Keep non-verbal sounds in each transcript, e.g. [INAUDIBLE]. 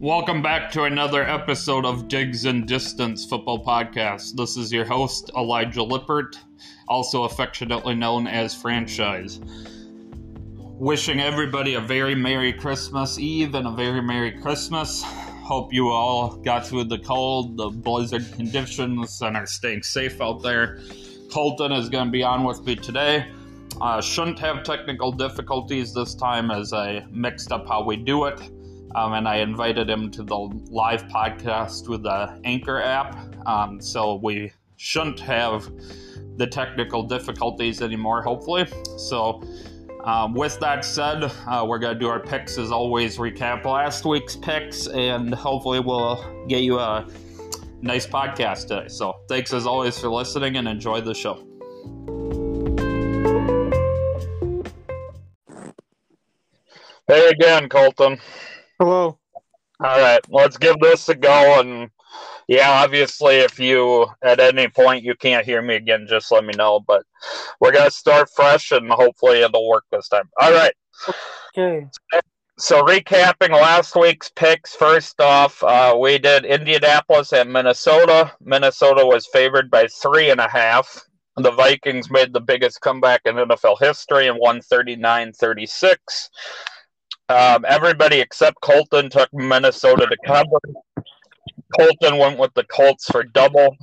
Welcome back to another episode of Digs and Distance Football Podcast. This is your host, Elijah Lippert, also affectionately known as Franchise. Wishing everybody a very Merry Christmas Eve and a very Merry Christmas. Hope you all got through the cold, the blizzard conditions, and are staying safe out there. Colton is going to be on with me today. Uh, shouldn't have technical difficulties this time as I mixed up how we do it um, and I invited him to the live podcast with the Anchor app. Um, so we shouldn't have the technical difficulties anymore, hopefully. So, um, with that said, uh, we're going to do our picks as always, recap last week's picks, and hopefully we'll get you a nice podcast today. So, thanks as always for listening and enjoy the show. Hey again, Colton. Hello. All right, let's give this a go. And yeah, obviously, if you at any point you can't hear me again, just let me know. But we're gonna start fresh, and hopefully it'll work this time. All right. Okay. So recapping last week's picks. First off, uh, we did Indianapolis at Minnesota. Minnesota was favored by three and a half. The Vikings made the biggest comeback in NFL history and won 39 36. Um, everybody except Colton took Minnesota to cover. Colton went with the Colts for double.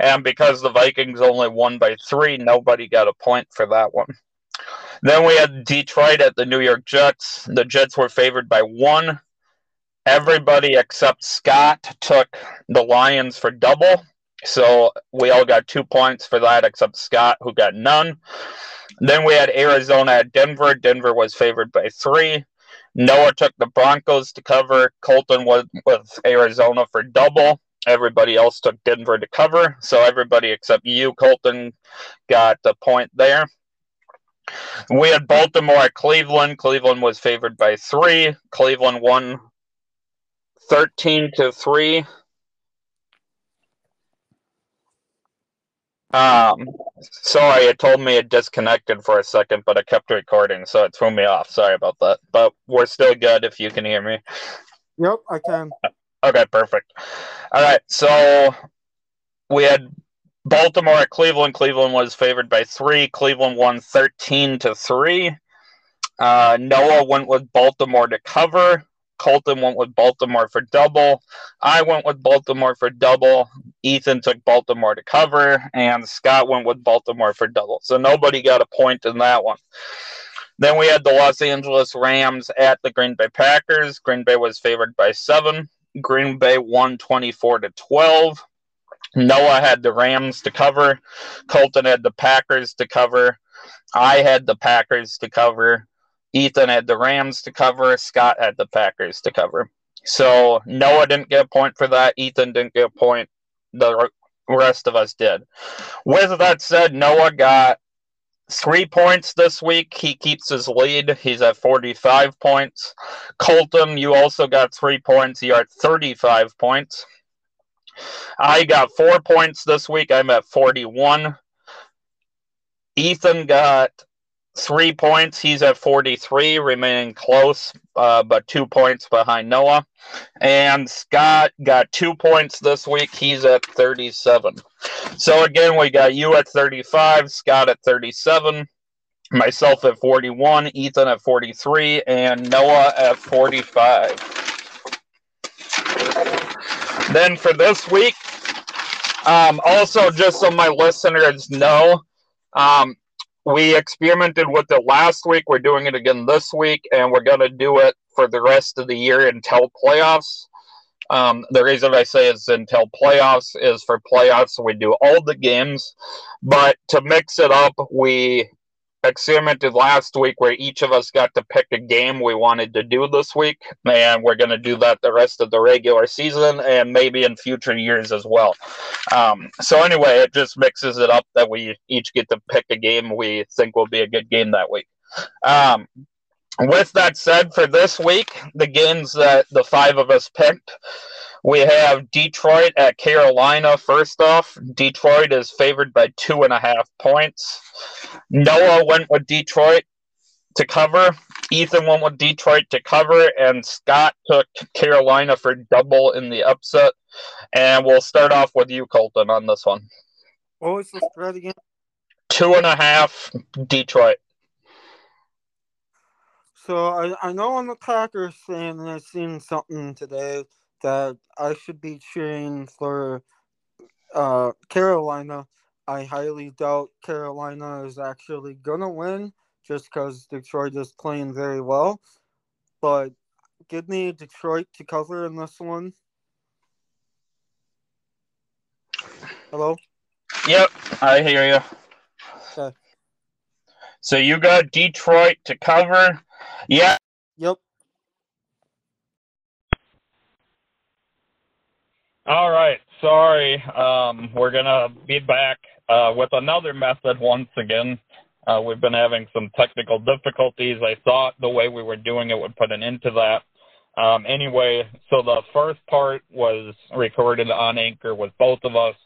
And because the Vikings only won by three, nobody got a point for that one. Then we had Detroit at the New York Jets. The Jets were favored by one. Everybody except Scott took the Lions for double. So we all got two points for that, except Scott, who got none. Then we had Arizona at Denver. Denver was favored by three. Noah took the Broncos to cover. Colton was with Arizona for double. Everybody else took Denver to cover. So everybody except you, Colton, got the point there. We had Baltimore at Cleveland. Cleveland was favored by three. Cleveland won 13 to 3. Um, sorry, it told me it disconnected for a second, but it kept recording, so it threw me off. Sorry about that. But we're still good if you can hear me. Yep, I can. Okay, perfect. All right, so we had Baltimore at Cleveland. Cleveland was favored by three. Cleveland won 13 to 3. Uh, Noah went with Baltimore to cover. Colton went with Baltimore for double. I went with Baltimore for double. Ethan took Baltimore to cover, and Scott went with Baltimore for double. So nobody got a point in that one. Then we had the Los Angeles Rams at the Green Bay Packers. Green Bay was favored by seven. Green Bay won 24 to 12. Noah had the Rams to cover. Colton had the Packers to cover. I had the Packers to cover. Ethan had the Rams to cover. Scott had the Packers to cover. So Noah didn't get a point for that. Ethan didn't get a point. The rest of us did. With that said, Noah got three points this week. He keeps his lead. He's at 45 points. Colton, you also got three points. You're at 35 points. I got four points this week. I'm at 41. Ethan got three points. He's at 43, remaining close, uh, but two points behind Noah. And Scott got two points this week. He's at 37. So again, we got you at 35, Scott at 37, myself at 41, Ethan at 43, and Noah at 45. Then for this week, um, also just so my listeners know, um, we experimented with it last week. We're doing it again this week, and we're going to do it for the rest of the year until playoffs. Um, the reason I say is until playoffs is for playoffs, we do all the games. But to mix it up, we experimented last week where each of us got to pick a game we wanted to do this week. And we're going to do that the rest of the regular season and maybe in future years as well. Um, so, anyway, it just mixes it up that we each get to pick a game we think will be a good game that week. Um, with that said, for this week, the games that the five of us picked, we have Detroit at Carolina. First off, Detroit is favored by two and a half points. Noah went with Detroit to cover. Ethan went with Detroit to cover, and Scott took Carolina for double in the upset. And we'll start off with you, Colton, on this one. What was the spread again? Two and a half, Detroit. So I, I know I'm a Packers fan, and I've seen something today that I should be cheering for uh, Carolina. I highly doubt Carolina is actually gonna win, just because Detroit is playing very well. But give me Detroit to cover in this one. Hello. Yep, I hear you. Okay. So you got Detroit to cover. Yeah. Yep. All right. Sorry. Um, we're going to be back uh, with another method once again. Uh, we've been having some technical difficulties. I thought the way we were doing it would put an end to that. Um, anyway, so the first part was recorded on Anchor with both of us.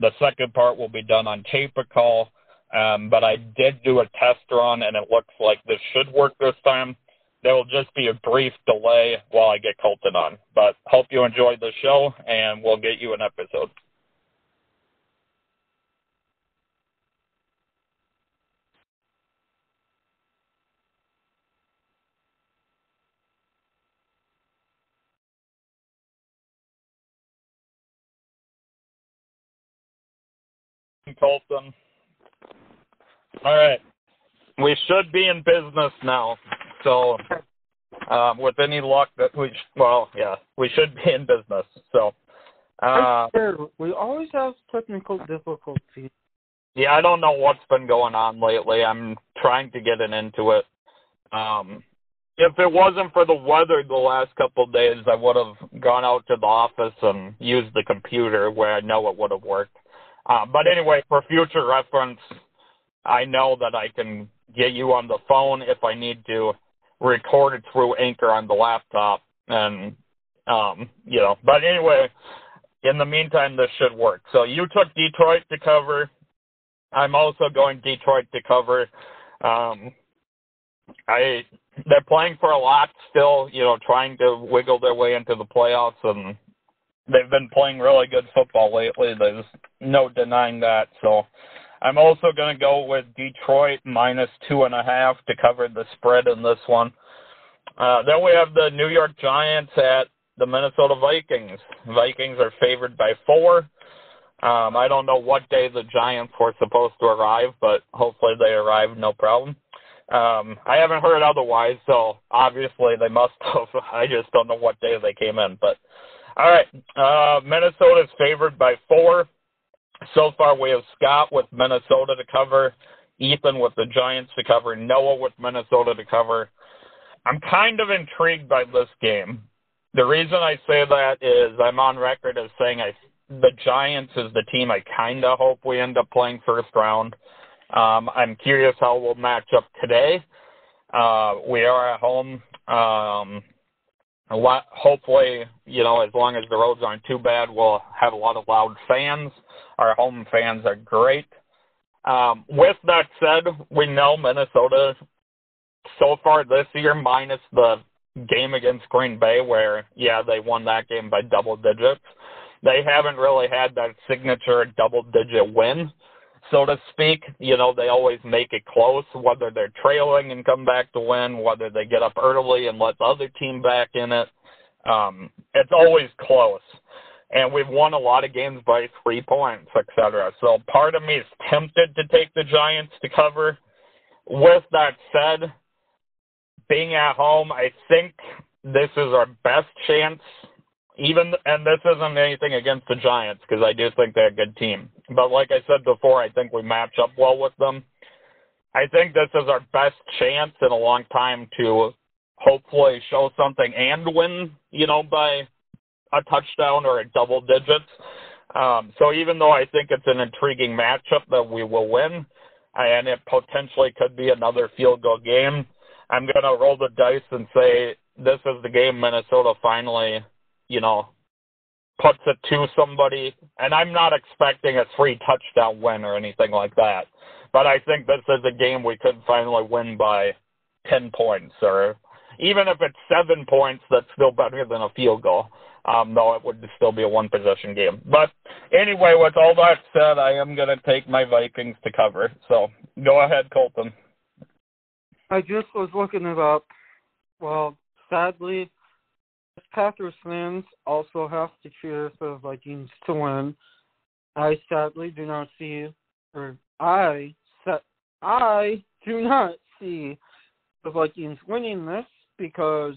The second part will be done on tape call. Um, but I did do a test run, and it looks like this should work this time. There will just be a brief delay while I get Colton on. But hope you enjoyed the show, and we'll get you an episode. Colton. All right. We should be in business now. So, um, with any luck, that we well, yeah, we should be in business. So, uh, we always have technical difficulties. Yeah, I don't know what's been going on lately. I'm trying to get it into it. Um, if it wasn't for the weather the last couple of days, I would have gone out to the office and used the computer where I know it would have worked. Uh, but anyway, for future reference, I know that I can get you on the phone if I need to record it through Anchor on the laptop. And, um, you know, but anyway, in the meantime, this should work. So you took Detroit to cover. I'm also going Detroit to cover. Um, I they're playing for a lot still, you know, trying to wiggle their way into the playoffs, and they've been playing really good football lately. There's no denying that. So I'm also going to go with Detroit minus two and a half to cover the spread in this one. Uh, then we have the New York Giants at the Minnesota Vikings. Vikings are favored by four. Um, I don't know what day the Giants were supposed to arrive, but hopefully they arrived no problem. Um, I haven't heard otherwise, so obviously they must have. [LAUGHS] I just don't know what day they came in. But all right, uh, Minnesota is favored by four. So far, we have Scott with Minnesota to cover, Ethan with the Giants to cover, Noah with Minnesota to cover. I'm kind of intrigued by this game. The reason I say that is I'm on record as saying I the Giants is the team I kind of hope we end up playing first round. Um, I'm curious how we'll match up today. Uh, we are at home. Um, lot, hopefully, you know, as long as the roads aren't too bad, we'll have a lot of loud fans. Our home fans are great. Um, with that said, we know Minnesota so far this year, minus the game against Green Bay, where, yeah, they won that game by double digits, they haven't really had that signature double digit win, so to speak. You know, they always make it close, whether they're trailing and come back to win, whether they get up early and let the other team back in it. Um, it's always close and we've won a lot of games by three points, etc. So part of me is tempted to take the Giants to cover. With that said, being at home, I think this is our best chance. Even and this isn't anything against the Giants because I do think they're a good team. But like I said before, I think we match up well with them. I think this is our best chance in a long time to hopefully show something and win, you know, by a touchdown or a double digits. Um, so even though I think it's an intriguing matchup that we will win, and it potentially could be another field goal game, I'm going to roll the dice and say this is the game Minnesota finally, you know, puts it to somebody. And I'm not expecting a three touchdown win or anything like that. But I think this is a game we could finally win by ten points, or even if it's seven points, that's still better than a field goal. Um, though it would still be a one possession game. But anyway, with all that said, I am going to take my Vikings to cover. So go ahead, Colton. I just was looking it up. Well, sadly, Packers fans also have to cheer for the Vikings to win. I sadly do not see, or I, I do not see the Vikings winning this because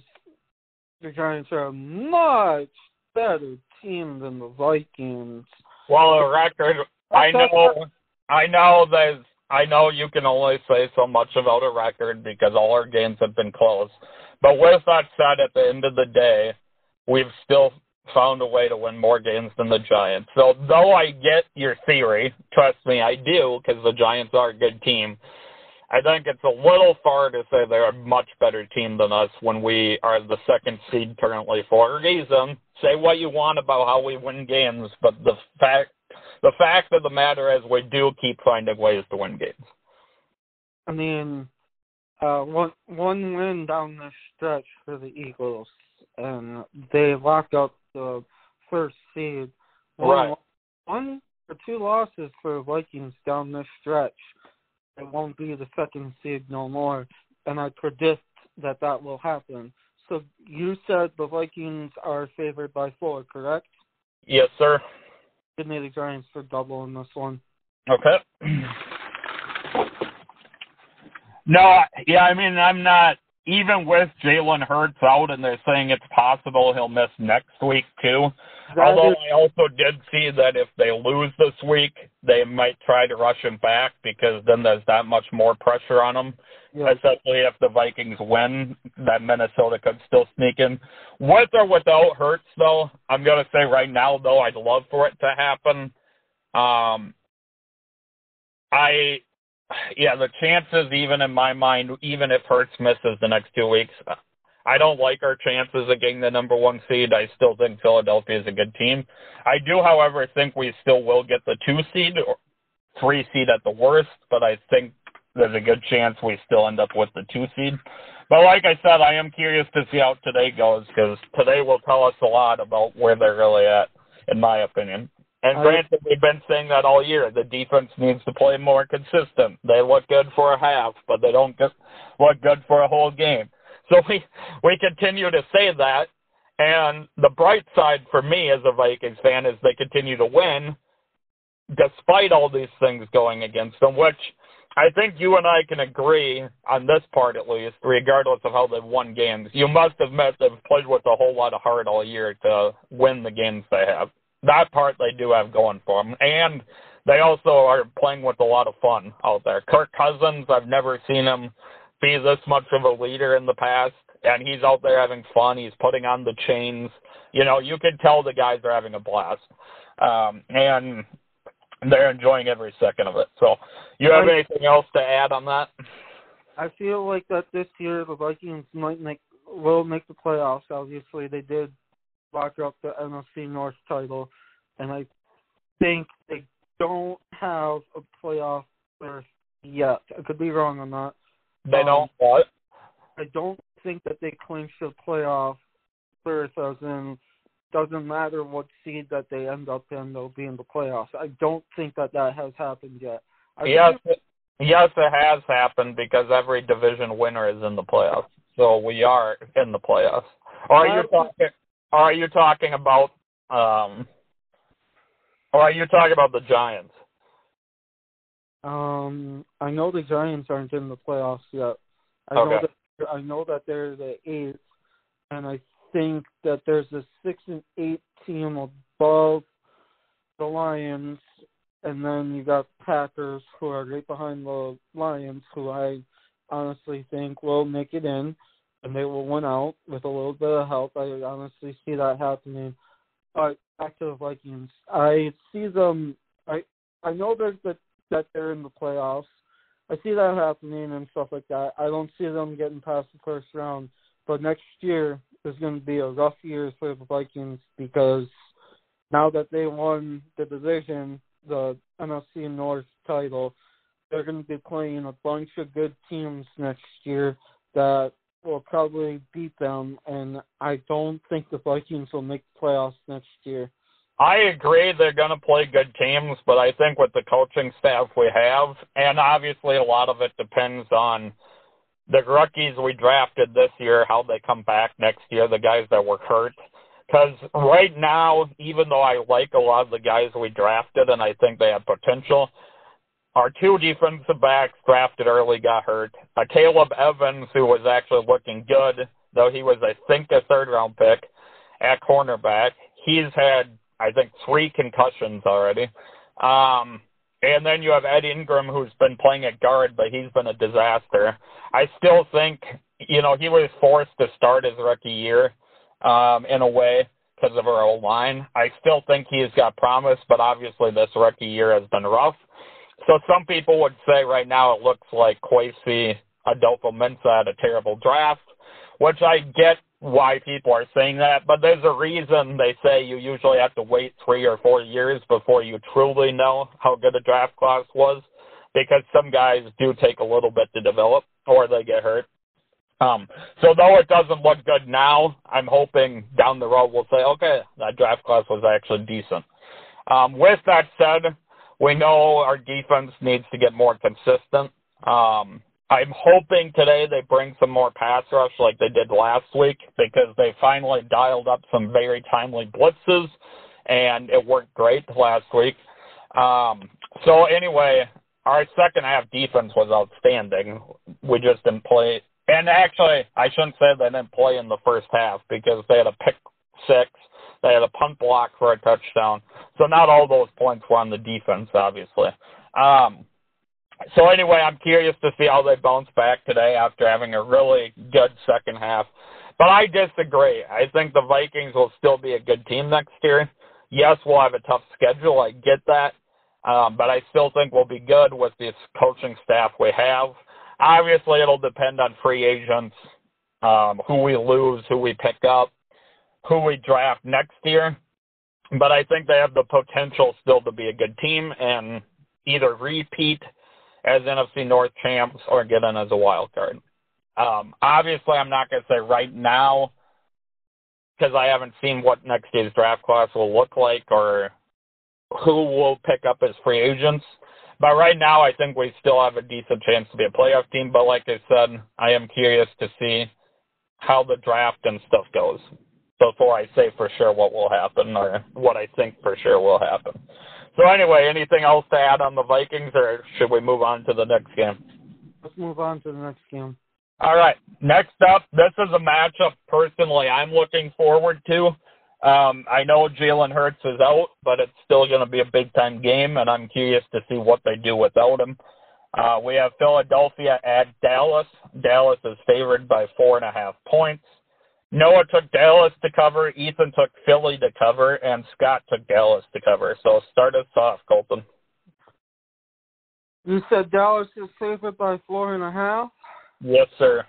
the Giants are a much better team than the Vikings. Well, a record. I know. I know there's. I know you can only say so much about a record because all our games have been close. But with that said, at the end of the day, we've still found a way to win more games than the Giants. So though I get your theory, trust me, I do, because the Giants are a good team. I think it's a little far to say they're a much better team than us when we are the second seed currently for a reason. Say what you want about how we win games, but the fact the fact of the matter is we do keep finding ways to win games. I mean, uh, one one win down the stretch for the Eagles, and they locked up the first seed. One, right. one or two losses for Vikings down this stretch it won't be the second seed no more, and I predict that that will happen. So you said the Vikings are favored by four, correct? Yes, sir. Give me the Giants for double in this one. Okay. [CLEARS THROAT] No, yeah, I mean, I'm not even with Jalen Hurts out, and they're saying it's possible he'll miss next week too. That Although is, I also did see that if they lose this week, they might try to rush him back because then there's that much more pressure on him. Yeah. Especially if the Vikings win, that Minnesota could still sneak in. With or without Hurts, though, I'm gonna say right now, though, I'd love for it to happen. Um, I yeah, the chances, even in my mind, even if Hurts misses the next two weeks, I don't like our chances of getting the number one seed. I still think Philadelphia is a good team. I do, however, think we still will get the two seed or three seed at the worst, but I think there's a good chance we still end up with the two seed. But like I said, I am curious to see how today goes because today will tell us a lot about where they're really at, in my opinion. And granted, we've been saying that all year. The defense needs to play more consistent. They look good for a half, but they don't look good for a whole game. So we we continue to say that. And the bright side for me as a Vikings fan is they continue to win, despite all these things going against them. Which I think you and I can agree on this part at least, regardless of how they've won games. You must admit they've played with a whole lot of heart all year to win the games they have that part they do have going for them, and they also are playing with a lot of fun out there. Kirk Cousins, I've never seen him be this much of a leader in the past, and he's out there having fun. He's putting on the chains. You know, you can tell the guys are having a blast, um, and they're enjoying every second of it. So, you have anything else to add on that? I feel like that this year the Vikings might make will make the playoffs. Obviously, they did lock up the NFC North title, and I think they don't have a playoff berth yet. I could be wrong on that. They um, don't what? I don't think that they clinch the playoff berth as in doesn't matter what seed that they end up in, they'll be in the playoffs. I don't think that that has happened yet. I yes, think... yes, it has happened because every division winner is in the playoffs. So we are in the playoffs. Or are you talking? Or are you talking about um or are you talking about the Giants? Um I know the Giants aren't in the playoffs yet. I okay. know that I know that they're the eighth and I think that there's a six and eight team above the Lions and then you got Packers who are right behind the Lions who I honestly think will make it in and they will win out with a little bit of help. I honestly see that happening. But back to the Vikings, I see them. I I know there's that that they're in the playoffs. I see that happening and stuff like that. I don't see them getting past the first round. But next year is going to be a rough year for the Vikings because now that they won the division, the NFC North title, they're going to be playing a bunch of good teams next year that will probably beat them, and I don't think the Vikings will make playoffs next year. I agree they're going to play good teams, but I think with the coaching staff we have, and obviously a lot of it depends on the rookies we drafted this year, how they come back next year, the guys that were hurt. Because right now, even though I like a lot of the guys we drafted and I think they have potential, our two defensive backs drafted early got hurt. Uh, Caleb Evans, who was actually looking good, though he was, I think, a third round pick at cornerback, he's had, I think, three concussions already. Um, and then you have Ed Ingram, who's been playing at guard, but he's been a disaster. I still think, you know, he was forced to start his rookie year um, in a way because of our old line. I still think he's got promise, but obviously this rookie year has been rough. So some people would say right now it looks like Kwesi Adofo-Mensah had a terrible draft, which I get why people are saying that, but there's a reason they say you usually have to wait three or four years before you truly know how good a draft class was, because some guys do take a little bit to develop or they get hurt. Um, so though it doesn't look good now, I'm hoping down the road we'll say, okay, that draft class was actually decent. Um, with that said, we know our defense needs to get more consistent. Um, I'm hoping today they bring some more pass rush like they did last week because they finally dialed up some very timely blitzes and it worked great last week. Um, so anyway, our second half defense was outstanding. We just didn't play. And actually, I shouldn't say they didn't play in the first half because they had a pick six they had a punt block for a touchdown. So not all those points were on the defense, obviously. Um, so anyway, I'm curious to see how they bounce back today after having a really good second half. But I disagree. I think the Vikings will still be a good team next year. Yes, we'll have a tough schedule. I get that. Um, but I still think we'll be good with this coaching staff we have. Obviously, it'll depend on free agents, um, who we lose, who we pick up who we draft next year. But I think they have the potential still to be a good team and either repeat as NFC North champs or get in as a wild card. Um, obviously, I'm not going to say right now because I haven't seen what next year's draft class will look like or who will pick up as free agents. But right now, I think we still have a decent chance to be a playoff team. But like I said, I am curious to see how the draft and stuff goes before I say for sure what will happen or what I think for sure will happen. So anyway, anything else to add on the Vikings, or should we move on to the next game? Let's move on to the next game. All right. Next up, this is a matchup personally I'm looking forward to. Um, I know Jalen Hurts is out, but it's still going to be a big time game, and I'm curious to see what they do without him. Uh, we have Philadelphia at Dallas. Dallas is favored by four and a half points. Noah took Dallas to cover, Ethan took Philly to cover, and Scott took Dallas to cover. So start us off, Colton. You said Dallas is favored by four and a half? Yes, sir.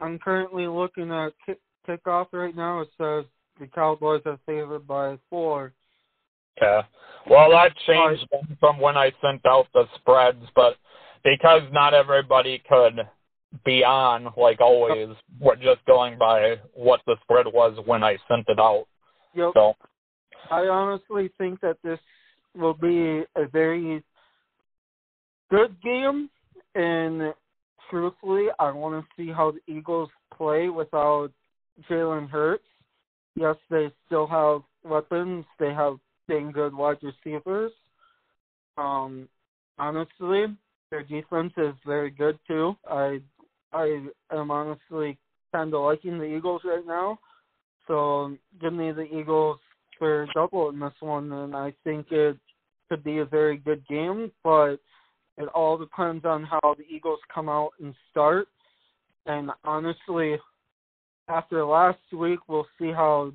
I'm currently looking at kick, kickoff right now. It says the Cowboys are favored by four. Okay. Well, that changed from when I sent out the spreads, but because not everybody could be on like always. We're just going by what the spread was when I sent it out. Yep. So I honestly think that this will be a very good game and truthfully I want to see how the Eagles play without Jalen Hurts. Yes, they still have weapons. They have dang good wide receivers. Um honestly, their defense is very good too. I I am honestly kind of liking the Eagles right now. So give me the Eagles for double in this one, and I think it could be a very good game. But it all depends on how the Eagles come out and start. And honestly, after last week, we'll see how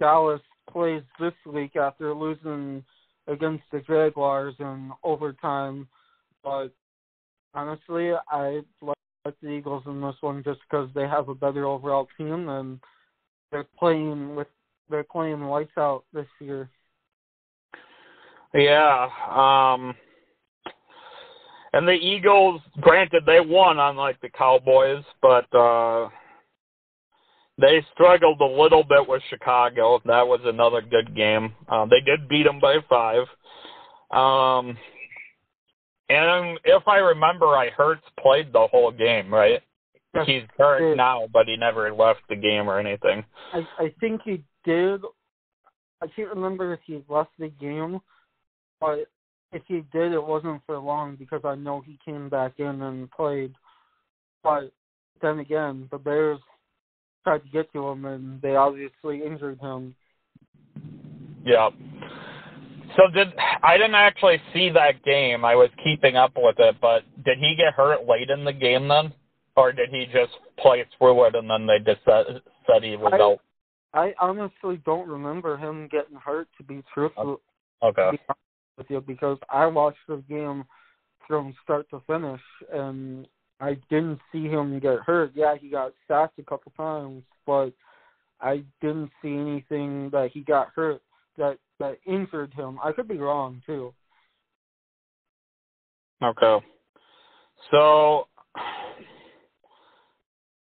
Dallas plays this week after losing against the Jaguars in overtime. But honestly, I like the Eagles in this one just because they have a better overall team and they're playing with they're playing lights out this year. Yeah, um and the Eagles, granted, they won unlike the Cowboys, but uh, they struggled a little bit with Chicago. That was another good game. Uh, they did beat them by five. Um, and if I remember, I Hurts played the whole game, right? He's hurt now, but he never left the game or anything. I I think he did. I can't remember if he left the game, but if he did, it wasn't for long because I know he came back in and played. But then again, the Bears tried to get to him, and they obviously injured him. Yeah. So did I didn't actually see that game. I was keeping up with it, but did he get hurt late in the game then, or did he just play through it and then they just said, said he was I- out? I honestly don't remember him getting hurt. To be truthful Okay. be with you, because I watched the game from start to finish, and I didn't see him get hurt. Yeah, he got sacked a couple times, but I didn't see anything that he got hurt that that injured him. I could be wrong too. Okay. So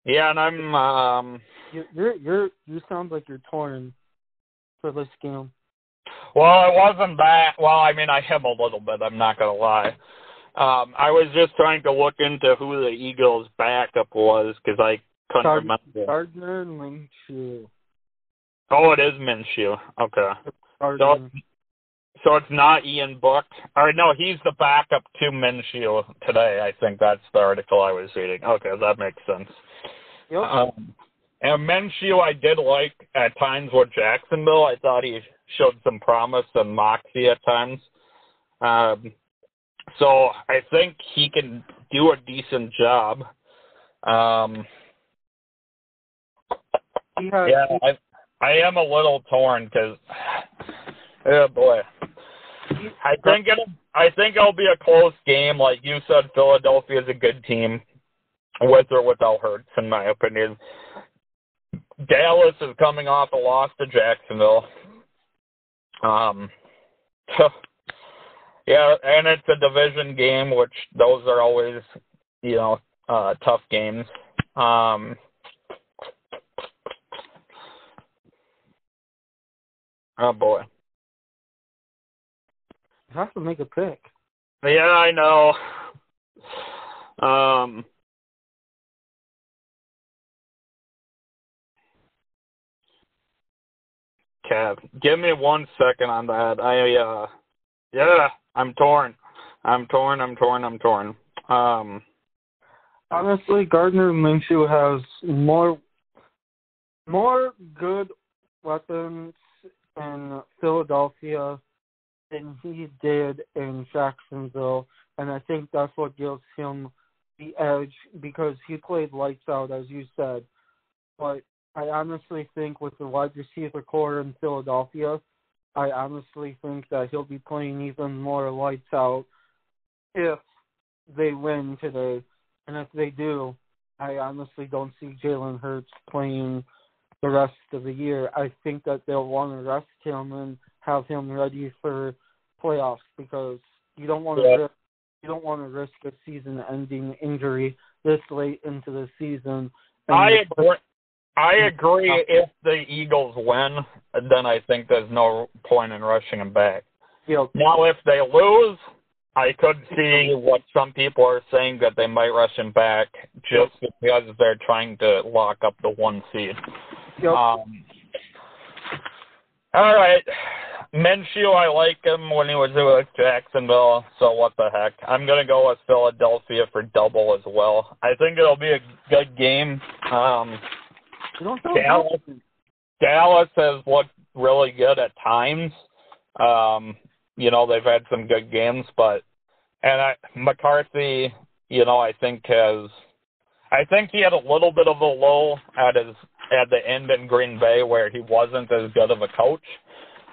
yeah, and I'm um You, you're you're you sound like you're torn for this game. well, it wasn't that. Well, I mean, I am a little bit. I'm not gonna lie. Um, I was just trying to look into who the Eagles' backup was because I couldn't Gard- remember. Gardner Minshew. Oh, it is Minshew. Okay. Gardner. So it's not Ian Book. Or no, he's the backup to Minshew today. I think that's the article I was reading. Okay, that makes sense. Yep. Um, and Minshew, I did like at times with Jacksonville. I thought he showed some promise and moxie at times. Um, so I think he can do a decent job. Um, had yeah, I, I am a little torn because, oh boy, I think it'll, I think it'll be a close game. Like you said, Philadelphia is a good team, with or without Hurts, in my opinion. Dallas is coming off a loss to Jacksonville. Um, [LAUGHS] yeah, and it's a division game, which those are always, you know, uh, tough games. Um, oh boy. Have to make a pick. Yeah, I know. Um, Kev, give me one second on that. I uh, yeah, I'm torn. I'm torn. I'm torn. I'm torn. Um, Honestly, Gardner Minshew has more more good weapons in Philadelphia than he did in Jacksonville, and I think that's what gives him the edge because he played lights out, as you said. But I honestly think with the wide receiver core in Philadelphia, I honestly think that he'll be playing even more lights out if they win today. And if they do, I honestly don't see Jalen Hurts playing the rest of the year. I think that they'll want to rest him and have him ready for playoffs because you don't want to Yeah. risk, you don't want to risk a season-ending injury this late into the season. I agree. I agree. If the Eagles win, then I think there's no point in rushing him back. know, Now, if they lose, I could see what some people are saying that they might rush him back just because they're trying to lock up the one seed. know, Um, all right. Minshew, I like him when he was with Jacksonville, so what the heck. I'm going to go with Philadelphia for double as well. I think it'll be a good game. Um, you don't feel Dallas. Dallas has looked really good at times. Um, you know, they've had some good games, but and I, McCarthy, you know, I think has I think he had a little bit of a lull at his at the end in Green Bay where he wasn't as good of a coach.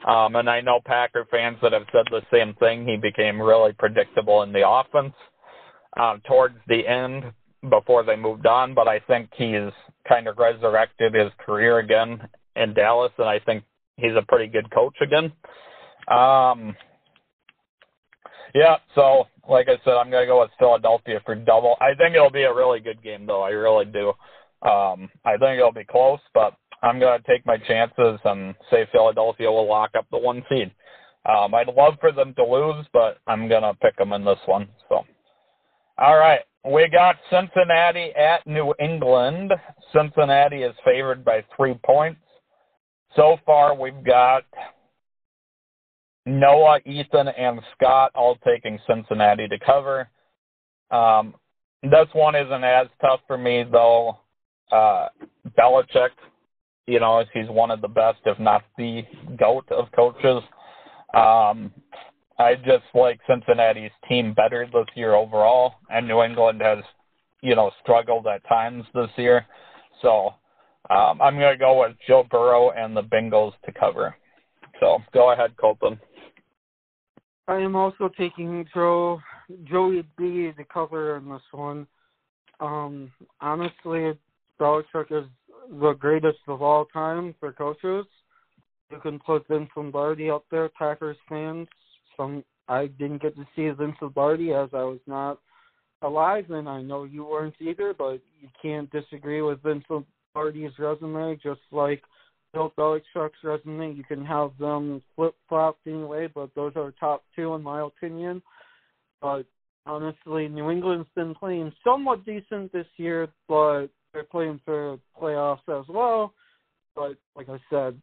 Um, and I know Packer fans that have said the same thing. He became really predictable in the offense um, towards the end before they moved on. But I think he's kind of resurrected his career again in Dallas, and I think he's a pretty good coach again. Um, Yeah, so like I said, I'm gonna go with Philadelphia for double. I think it'll be a really good game, though. I really do. Um, I think it'll be close, but I'm gonna take my chances and say Philadelphia will lock up the one seed. Um, I'd love for them to lose, but I'm gonna pick them in this one. So, all right, we got Cincinnati at New England. Cincinnati is favored by three points. So far, we've got Noah, Ethan, and Scott all taking Cincinnati to cover. Um, this one isn't as tough for me, though. Uh, Belichick, you know, he's one of the best, if not the GOAT of coaches. Um, I just like Cincinnati's team better this year overall, and New England has, you know, struggled at times this year. So um, I'm going to go with Joe Burrow and the Bengals to cover. So go ahead, Colton. I am also taking Joe Joey B to cover in this one. Um, honestly, Belichick is the greatest of all time for coaches. You can put Vince Lombardi up there, Packers fans. Some I didn't get to see Vince Lombardi as I was not alive, and I know you weren't either. But you can't disagree with Vince Lombardi's resume, just like Bill Belichick's resume. You can have them flip flop anyway, but those are top two in my opinion. But honestly, New England's been playing somewhat decent this year, but they're playing for playoffs as well. But like I said,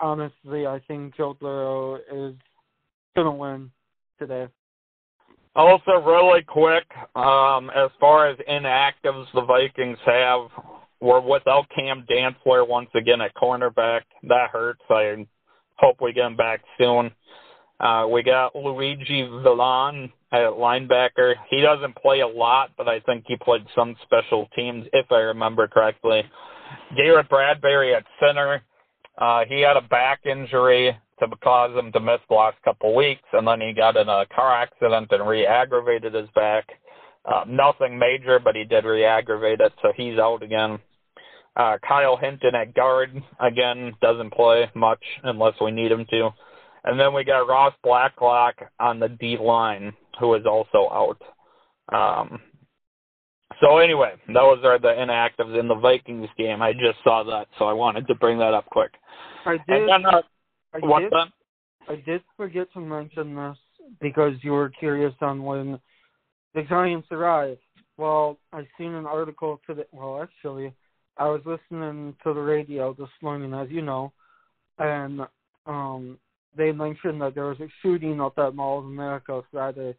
honestly, I think Joe Burrow is gonna win today. Also, really quick, um, as far as inactives the Vikings have, we're without Cam Dantzler once again at cornerback. That hurts. I hope we get him back soon. Uh, we got Luiji Vilain at linebacker. He doesn't play a lot, but I think he played some special teams, if I remember correctly. Garrett Bradbury at center. Uh, he had a back injury to cause him to miss the last couple weeks, and then he got in a car accident and re-aggravated his back. Uh, nothing major, but he did re-aggravate it, so he's out again. Uh, Kyle Hinton at guard again doesn't play much unless we need him to, and then we got Ross Blacklock on the D line who is also out. Um, so anyway, those are the inactives in the Vikings game. I just saw that, so I wanted to bring that up quick. I did. Then, uh, I what's did? I did forget to mention this because you were curious on when the Giants arrived. Well, I seen an article today. Well, actually, I was listening to the radio this morning, as you know, and um they mentioned that there was a shooting at that Mall of America Friday,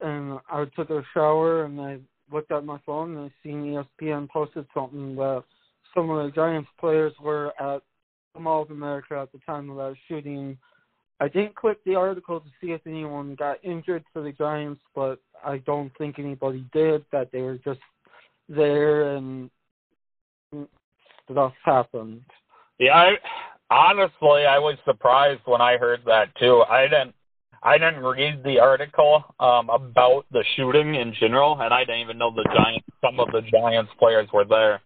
and I took a shower and I looked at my phone and I seen ESPN posted something that some of the Giants players were at the Mall of America at the time of that shooting. I didn't click the article to see if anyone got injured for the Giants, but I don't think anybody did. That they were just there and stuff happened. Yeah, I, honestly, I was surprised when I heard that too. I didn't, I didn't read the article um, about the shooting in general, and I didn't even know the Giants. Some of the Giants players were there,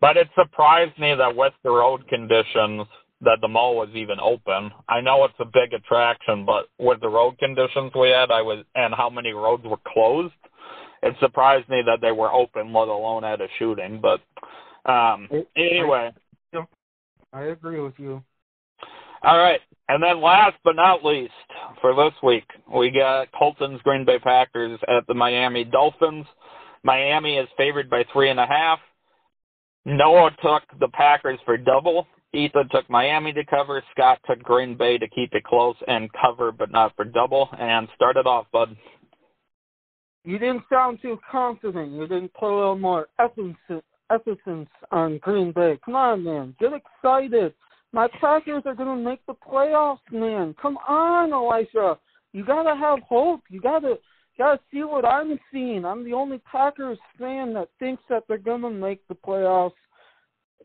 but it surprised me that with the road conditions, that the mall was even open. I know it's a big attraction, but with the road conditions we had, I was and how many roads were closed, it surprised me that they were open, let alone at a shooting. But um, anyway, I agree with you. all right. And then last but not least, for this week, we got Colton's Green Bay Packers at the Miami Dolphins. Miami is favored by three and a half. Noah took the Packers for double. Ethan took Miami to cover. Scott took Green Bay to keep it close and cover, but not for double. And started off, bud. You didn't sound too confident. You didn't put a little more essence, essence on Green Bay. Come on, man. Get excited. My Packers are going to make the playoffs, man. Come on, Elisha. You got to have hope. You got to got to see what I'm seeing. I'm the only Packers fan that thinks that they're going to make the playoffs.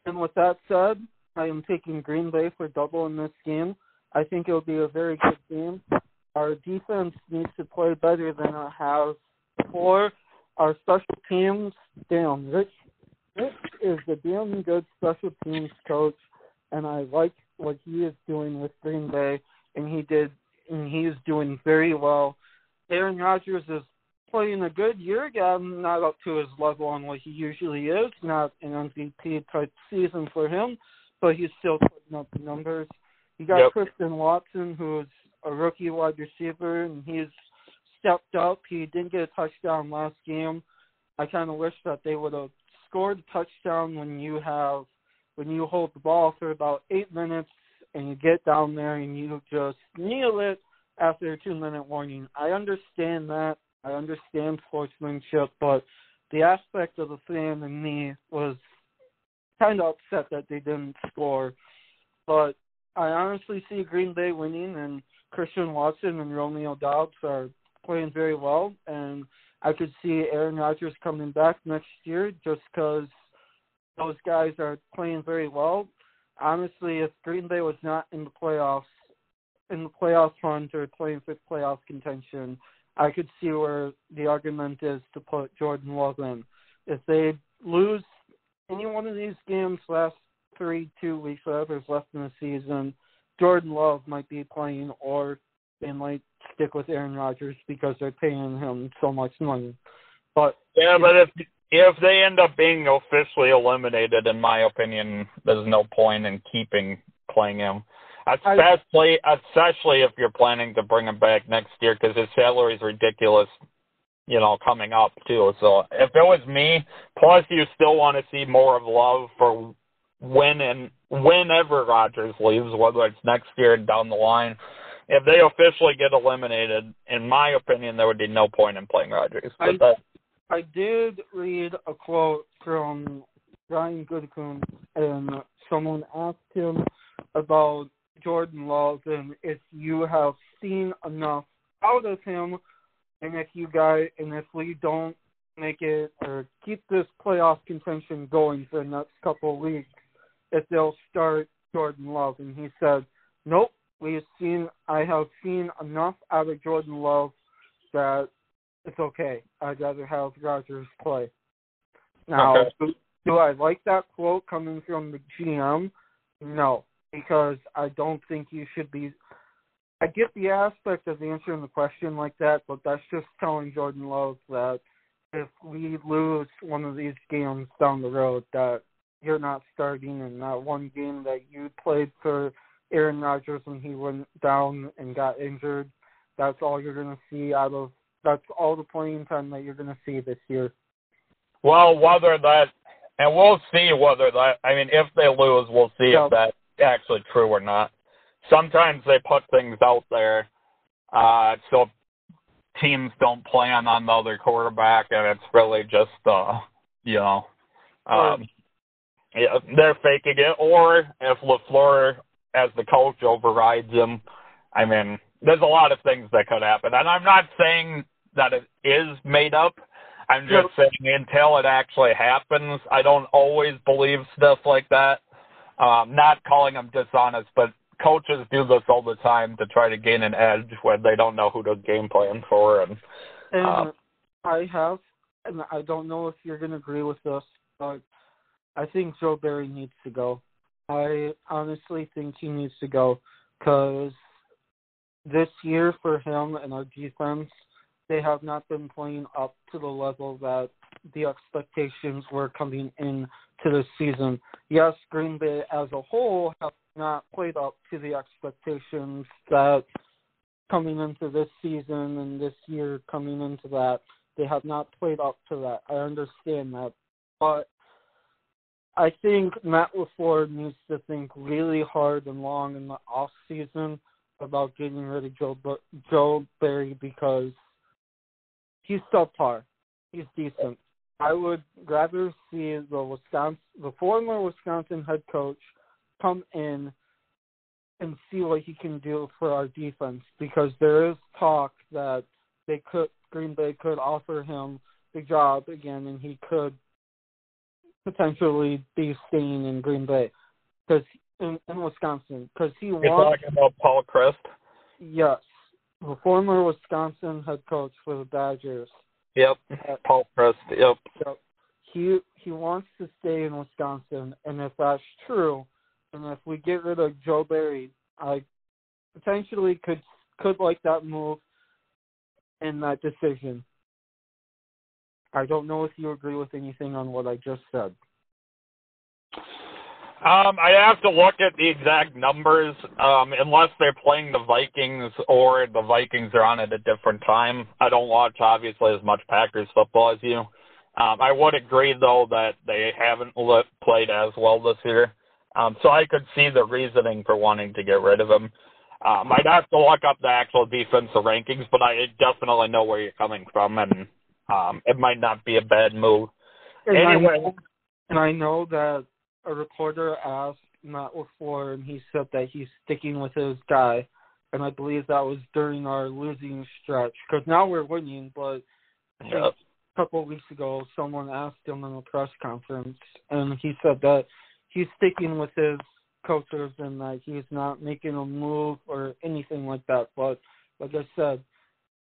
And with that said, I am taking Green Bay for double in this game. I think it'll be a very good game. Our defense needs to play better than it has before. Our special teams, damn, Rich, Rich is a damn good special teams coach, and I like what he is doing with Green Bay, and he did, and he is doing very well. Aaron Rodgers is playing a good year again, not up to his level on what he usually is, not an MVP type season for him, but he's still putting up the numbers. You got Yep. Christian Watson, who's a rookie wide receiver, and he's stepped up. He didn't get a touchdown last game. I kind of wish that they would have scored the touchdown when you have when you hold the ball for about eight minutes and you get down there and you just kneel it after a two minute warning. I understand that. I understand sportsmanship, but the aspect of the fan in me was kind of upset that they didn't score. But I honestly see Green Bay winning, and Christian Watson and Romeo Doubs are playing very well, and I could see Aaron Rodgers coming back next year just because those guys are playing very well. Honestly, if Green Bay was not in the playoffs, in the playoff hunt or playing for playoff contention, I could see where the argument is to put Jordan Love in. If they lose any one of these games last three, two weeks, whatever's left in the season, Jordan Love might be playing or they might stick with Aaron Rodgers because they're paying him so much money. But Yeah, but if if they end up being officially eliminated, in my opinion, there's no point in keeping playing him. Especially, especially if you're planning to bring him back next year, because his salary is ridiculous. You know, coming up too. So if it was me, plus you still want to see more of love for when and whenever Rodgers leaves, whether it's next year and down the line. If they officially get eliminated, in my opinion, there would be no point in playing Rodgers. I- that, I did read a quote from Brian Gutekunst, and someone asked him about Jordan Love and if you have seen enough out of him, and if you guys, and if we don't make it or keep this playoff contention going for the next couple of weeks, if they'll start Jordan Love, and he said, "Nope, we have seen. I have seen enough out of Jordan Love that it's okay. I'd rather have Rodgers play. Now, Okay. do, do I like that quote coming from the GM? No, because I don't think you should be. I get the aspect of answering the question like that, but that's just telling Jordan Love that if we lose one of these games down the road, that you're not starting in that one game that you played for Aaron Rodgers when he went down and got injured. That's all you're going to see out of that's all the playing time that you're going to see this year. Well, whether that, and we'll see whether that. I mean, if they lose, we'll see Yeah. if that's actually true or not. Sometimes they put things out there, uh, so teams don't plan on the other quarterback, and it's really just, uh, you know, um, yeah, they're faking it. Or if Lafleur, as the coach, overrides him, I mean, there's a lot of things that could happen, and I'm not saying that it is made up. I'm just saying until it actually happens, I don't always believe stuff like that. Um, not calling them dishonest, but coaches do this all the time to try to gain an edge when they don't know who to game plan for. And And Um, I have, and I don't know if you're going to agree with this, but I think Joe Barry needs to go. I honestly think he needs to go because this year for him and our defense, they have not been playing up to the level that the expectations were coming in to the season. Yes, Green Bay as a whole have not played up to the expectations that coming into this season and this year coming into that. They have not played up to that. I understand that. But I think Matt LaFleur needs to think really hard and long in the off season about getting rid of Joe Joe Barry because he's subpar. He's decent. I would rather see the Wisconsin the former Wisconsin head coach come in and see what he can do for our defense because there is talk that they could Green Bay could offer him the job again and he could potentially be staying in Green Bay because in, in Wisconsin because he you're wants talking about Paul Chryst. yes the former Wisconsin head coach for the Badgers Yep, Paul Chryst. Yep. so he he wants to stay in Wisconsin, and if that's true, and if we get rid of Joe Barry, I potentially could could like that move. in that decision. I don't know if you agree with anything on what I just said. Um, I have to look at the exact numbers, um, unless they're playing the Vikings or the Vikings are on at a different time. I don't watch obviously as much Packers football as you. Um, I would agree though that they haven't lit, played as well this year, um, so I could see the reasoning for wanting to get rid of him. Um, I'd have to look up the actual defensive rankings, but I definitely know where you're coming from, and um, it might not be a bad move. And Anyway. I know, and I know that a reporter asked Matt LaFleur, and he said that he's sticking with his guy. And I believe that was during our losing stretch because now we're winning. But I think Yep. a couple of weeks ago, someone asked him in a press conference, and he said that he's sticking with his coaches and that he's not making a move or anything like that. But like I said,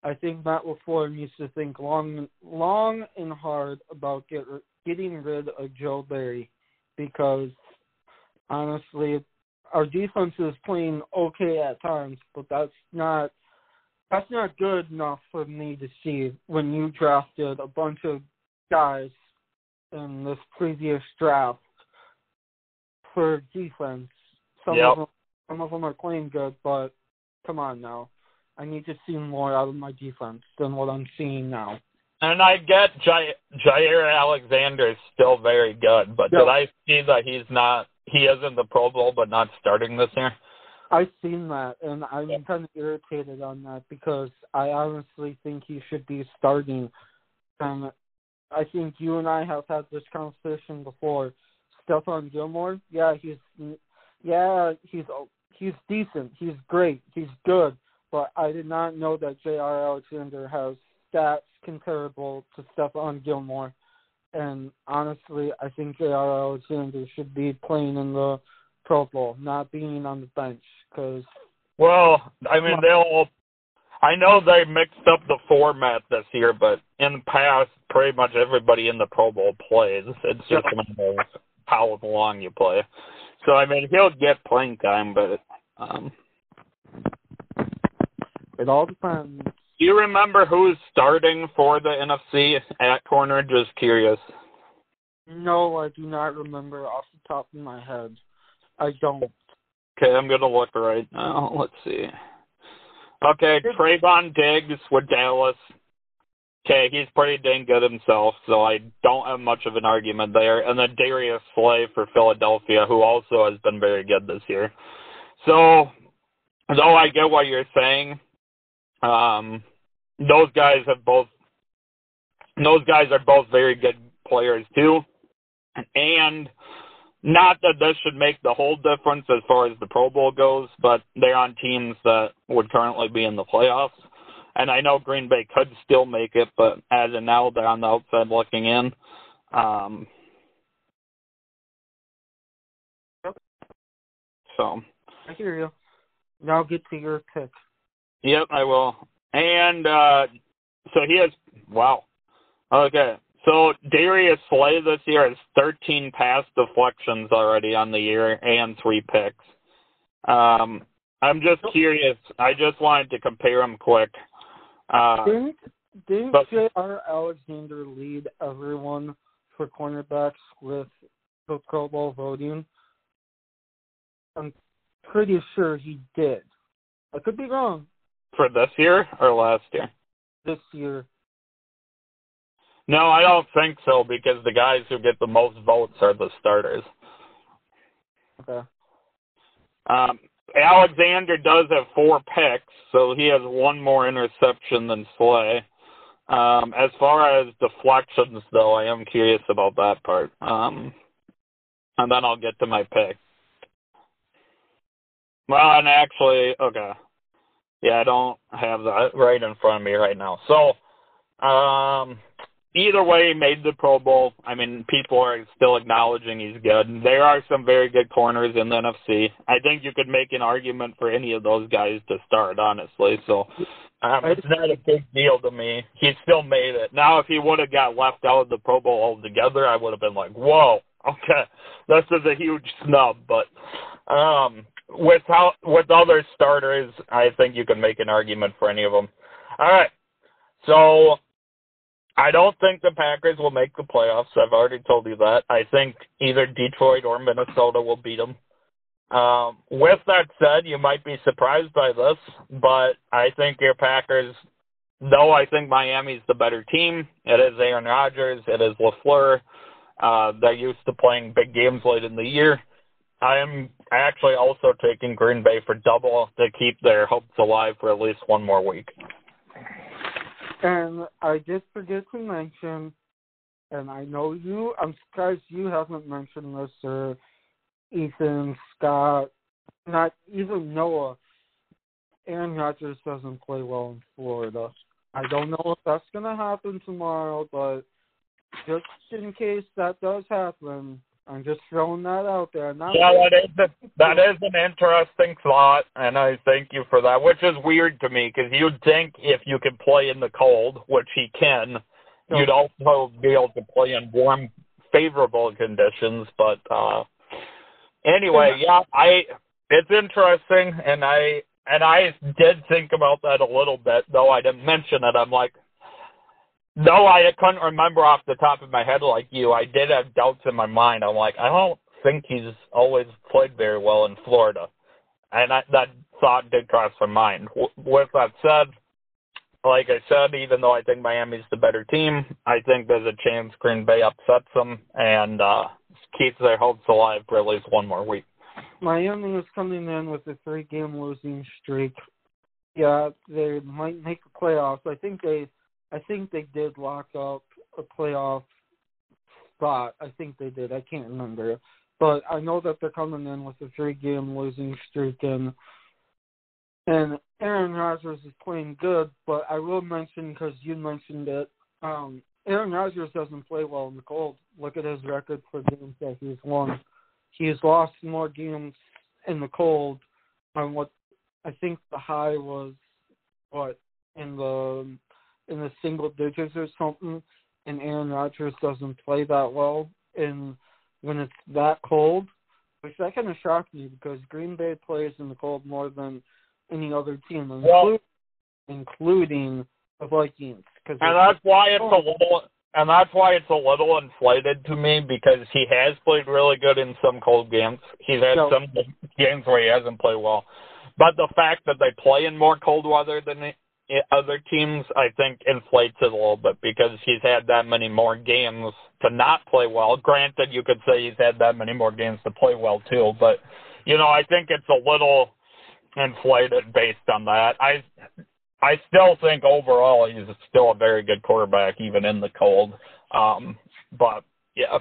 I think Matt LaFleur needs to think long, long and hard about get, getting rid of Joe Barry because honestly, our defense is playing okay at times, but that's not that's not good enough for me to see when you drafted a bunch of guys in this previous draft for defense. Some Yep. of them, some of them are playing good, but come on now. I need to see more out of my defense than what I'm seeing now. And I get Jaire, Jaire Alexander is still very good, but Yeah. did I see that he's not? He is in the Pro Bowl, but not starting this year. I've seen that, and I'm Yeah. kind of irritated on that because I honestly think he should be starting. And I think you and I have had this conversation before. Stephon Gilmore, yeah, he's yeah, he's he's decent, he's great, he's good, but I did not know that Jaire Alexander has stats comparable to Stephon Gilmore. And honestly, I think Jaire Alexander should be playing in the Pro Bowl, not being on the bench, because Well, I mean they'll. I know they mixed up the format this year, but in the past, pretty much everybody in the Pro Bowl plays. It's just a matter of how long you play. So I mean, he'll get playing time, but um, it all depends. do you remember who's starting for the NFC at corner? Just curious. No, I do not remember off the top of my head. I don't. Okay, I'm gonna look right now. Let's see. Okay, Trevon Diggs with Dallas. Okay, he's pretty dang good himself, so I don't have much of an argument there. And then Darius Slay for Philadelphia, who also has been very good this year. So, though I get what you're saying, um, those guys have both. Those guys are both very good players too, and not that this should make the whole difference as far as the Pro Bowl goes, but they're on teams that would currently be in the playoffs. And I know Green Bay could still make it, but as of now, they're on the outside looking in. Um, so, I hear you. Now get to your pick. Yep, I will. And uh, so he has, wow. Okay, so Darius Slay this year has 13 pass deflections already on the year and three picks. Um, I'm just curious. I just wanted to compare them quick. Uh, Didn't didn't but- Jaire Alexander lead everyone for cornerbacks with the Pro Bowl voting? I'm pretty sure he did. I could be wrong for this year or last year? this year. No, I don't think so because the guys who get the most votes are the starters. Okay. Um, Alexander does have four picks, so he has one more interception than Slay. Um, as far as deflections, though, I am curious about that part. Um, and then I'll get to my pick. Well, and actually, okay. Yeah, I don't have that right in front of me right now. So, um, either way, he made the Pro Bowl. I mean, people are still acknowledging he's good. There are some very good corners in the NFC. I think you could make an argument for any of those guys to start, honestly. So, um, it's not a big deal to me. He still made it. Now, if he would have got left out of the Pro Bowl altogether, I would have been like, "Whoa, okay, this is a huge snub." But um, with how with other starters, I think you can make an argument for any of them. All right. So I don't think the Packers will make the playoffs. I've already told you that. I think either Detroit or Minnesota will beat them. Um, with that said, you might be surprised by this, but I think your Packers, though I think Miami's the better team, it is Aaron Rodgers, it is LaFleur. Uh, they're used to playing big games late in the year. I am actually also taking Green Bay for double to keep their hopes alive for at least one more week. And I did forget to mention, and I know you, I'm surprised you haven't mentioned this, or Ethan, Scott, not even Noah. Aaron Rodgers doesn't play well in Florida. I don't know if that's going to happen tomorrow, but just in case that does happen, I'm just throwing that out there. Not yeah, that is a, that is an interesting thought, and I thank you for that. Which is weird to me because you'd think if you could play in the cold, which he can, no. you'd also be able to play in warm, favorable conditions. But uh anyway, yeah, I it's interesting, and I and I did think about that a little bit, though I didn't mention it. I'm like, no, I couldn't remember off the top of my head like you. I did have doubts in my mind. I'm like, I don't think he's always played very well in Florida, and I, that thought did cross my mind. With that said, like I said, even though I think Miami's the better team, I think there's a chance Green Bay upsets them and uh, keeps their hopes alive for at least one more week. Miami is coming in with a three-game losing streak. Yeah, they might make the playoffs. I think they I think they did lock up a playoff spot. I think they did. I can't remember. But I know that they're coming in with a three game losing streak and and Aaron Rodgers is playing good, but I will mention because you mentioned it, um, Aaron Rodgers doesn't play well in the cold. Look at his record for games that he's won. He's lost more games in the cold on what I think the high was what in the in the single digits or something, and Aaron Rodgers doesn't play that well in when it's that cold, which that kind of shocked me because Green Bay plays in the cold more than any other team, well, including the Vikings. Cause and that's why it's a little, and that's why it's a little inflated to me because he has played really good in some cold games. He's had some games where he hasn't played well, but the fact that they play in more cold weather than other teams, I think, inflates it a little bit because he's had that many more games to not play well. Granted, you could say he's had that many more games to play well too, but you know, I think it's a little inflated based on that. I I still think overall he's still a very good quarterback even in the cold. Um, but yeah.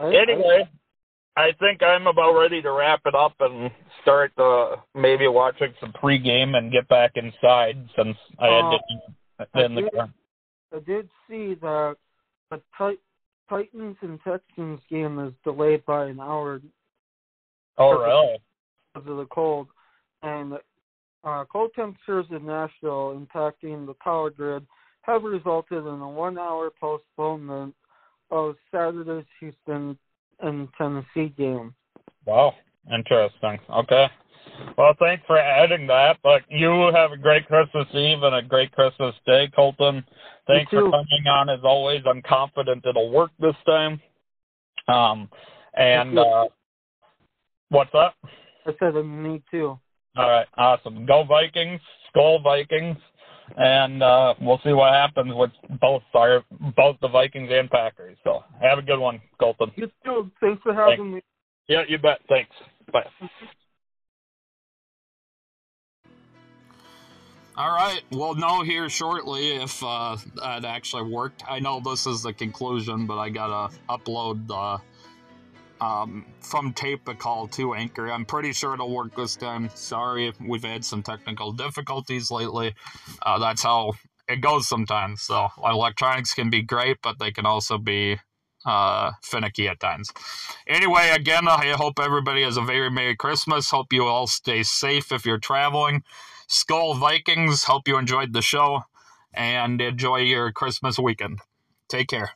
Anyway, I think I'm about ready to wrap it up and start uh, maybe watching some pregame and get back inside since I had uh, to in the car. I did see that the Titans and Texans game is delayed by an hour. Oh, really? Because of the cold. And uh, cold temperatures in Nashville impacting the power grid have resulted in a one hour postponement of Saturday's Houston and Tennessee game. Wow, interesting. Okay. Well, thanks for adding that. But you have a great Christmas Eve and a great Christmas Day, Colton. Thanks for coming on as always. I'm confident it'll work this time. Um, and uh, what's up? I said me too. All right, awesome. Go Vikings, Skol Vikings, and uh, we'll see what happens with both our both the Vikings and Packers. So have a good one, Colton. You too. Thanks for having Thanks. me. Yeah, you bet. Thanks. Bye. All right, we'll know here shortly if uh, that actually worked. I know this is the conclusion, but I gotta upload the um, from tape a call to Anchor. I'm pretty sure it'll work this time. Sorry, if we've had some technical difficulties lately. Uh, that's how it goes sometimes. So electronics can be great, but they can also be uh, finicky at times. Anyway, again, I hope everybody has a very Merry Christmas. Hope you all stay safe if you're traveling. Skol Vikings, hope you enjoyed the show and enjoy your Christmas weekend. Take care.